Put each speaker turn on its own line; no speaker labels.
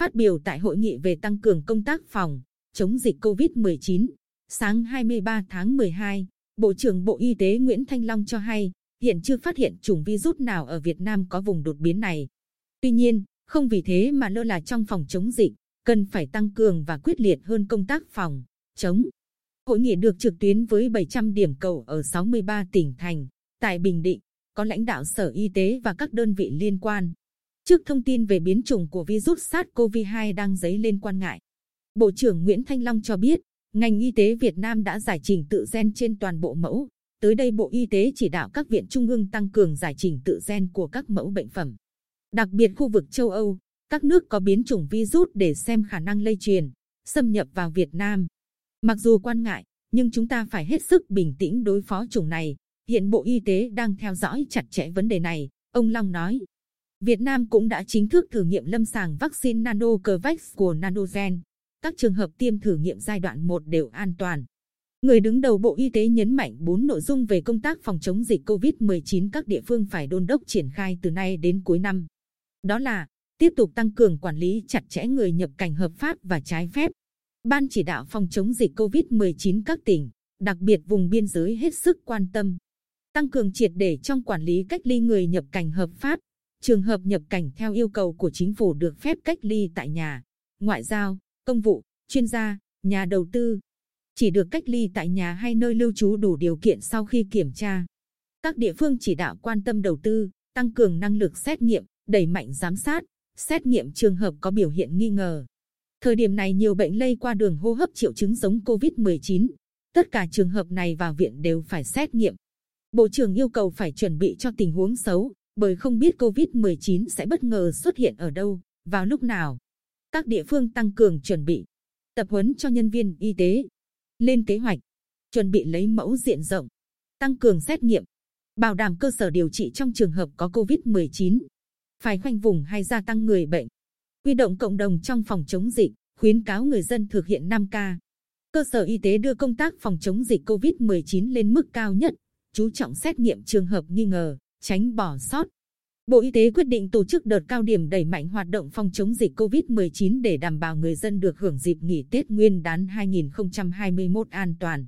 Phát biểu tại hội nghị về tăng cường công tác phòng chống dịch COVID-19, sáng 23 tháng 12, Bộ trưởng Bộ Y tế Nguyễn Thanh Long cho hay, hiện chưa phát hiện chủng virus nào ở Việt Nam có vùng đột biến này. Tuy nhiên, không vì thế mà lơ là trong phòng chống dịch, cần phải tăng cường và quyết liệt hơn công tác phòng, chống. Hội nghị được trực tuyến với 700 điểm cầu ở 63 tỉnh thành. Tại Bình Định, có lãnh đạo Sở Y tế và các đơn vị liên quan. Trước thông tin về biến chủng của virus SARS-CoV-2 đang dấy lên quan ngại, Bộ trưởng Nguyễn Thanh Long cho biết, ngành y tế Việt Nam đã giải trình tự gen trên toàn bộ mẫu. Tới đây Bộ Y tế chỉ đạo các viện trung ương tăng cường giải trình tự gen của các mẫu bệnh phẩm. Đặc biệt khu vực châu Âu, các nước có biến chủng virus để xem khả năng lây truyền, xâm nhập vào Việt Nam. Mặc dù quan ngại, nhưng chúng ta phải hết sức bình tĩnh đối phó chủng này. Hiện Bộ Y tế đang theo dõi chặt chẽ vấn đề này, ông Long nói. Việt Nam cũng đã chính thức thử nghiệm lâm sàng vaccine Nanocovax của Nanogen. Các trường hợp tiêm thử nghiệm giai đoạn 1 đều an toàn. Người đứng đầu Bộ Y tế nhấn mạnh 4 nội dung về công tác phòng chống dịch COVID-19 các địa phương phải đôn đốc triển khai từ nay đến cuối năm. Đó là tiếp tục tăng cường quản lý chặt chẽ người nhập cảnh hợp pháp và trái phép. Ban chỉ đạo phòng chống dịch COVID-19 các tỉnh, đặc biệt vùng biên giới hết sức quan tâm. Tăng cường triệt để trong quản lý cách ly người nhập cảnh hợp pháp. Trường hợp nhập cảnh theo yêu cầu của chính phủ được phép cách ly tại nhà, ngoại giao, công vụ, chuyên gia, nhà đầu tư. Chỉ được cách ly tại nhà hay nơi lưu trú đủ điều kiện sau khi kiểm tra. Các địa phương chỉ đạo quan tâm đầu tư, tăng cường năng lực xét nghiệm, đẩy mạnh giám sát, xét nghiệm trường hợp có biểu hiện nghi ngờ. Thời điểm này nhiều bệnh lây qua đường hô hấp triệu chứng giống COVID-19. Tất cả trường hợp này vào viện đều phải xét nghiệm. Bộ trưởng yêu cầu phải chuẩn bị cho tình huống xấu, bởi không biết COVID-19 sẽ bất ngờ xuất hiện ở đâu, vào lúc nào. Các địa phương tăng cường chuẩn bị, tập huấn cho nhân viên y tế, lên kế hoạch, chuẩn bị lấy mẫu diện rộng, tăng cường xét nghiệm, bảo đảm cơ sở điều trị trong trường hợp có COVID-19 phải khoanh vùng hay gia tăng người bệnh. Quy động cộng đồng trong phòng chống dịch, khuyến cáo người dân thực hiện 5K. Cơ sở y tế đưa công tác phòng chống dịch COVID-19 lên mức cao nhất, chú trọng xét nghiệm trường hợp nghi ngờ, tránh bỏ sót. Bộ Y tế quyết định tổ chức đợt cao điểm đẩy mạnh hoạt động phòng chống dịch COVID-19 để đảm bảo người dân được hưởng dịp nghỉ Tết Nguyên đán 2021 an toàn.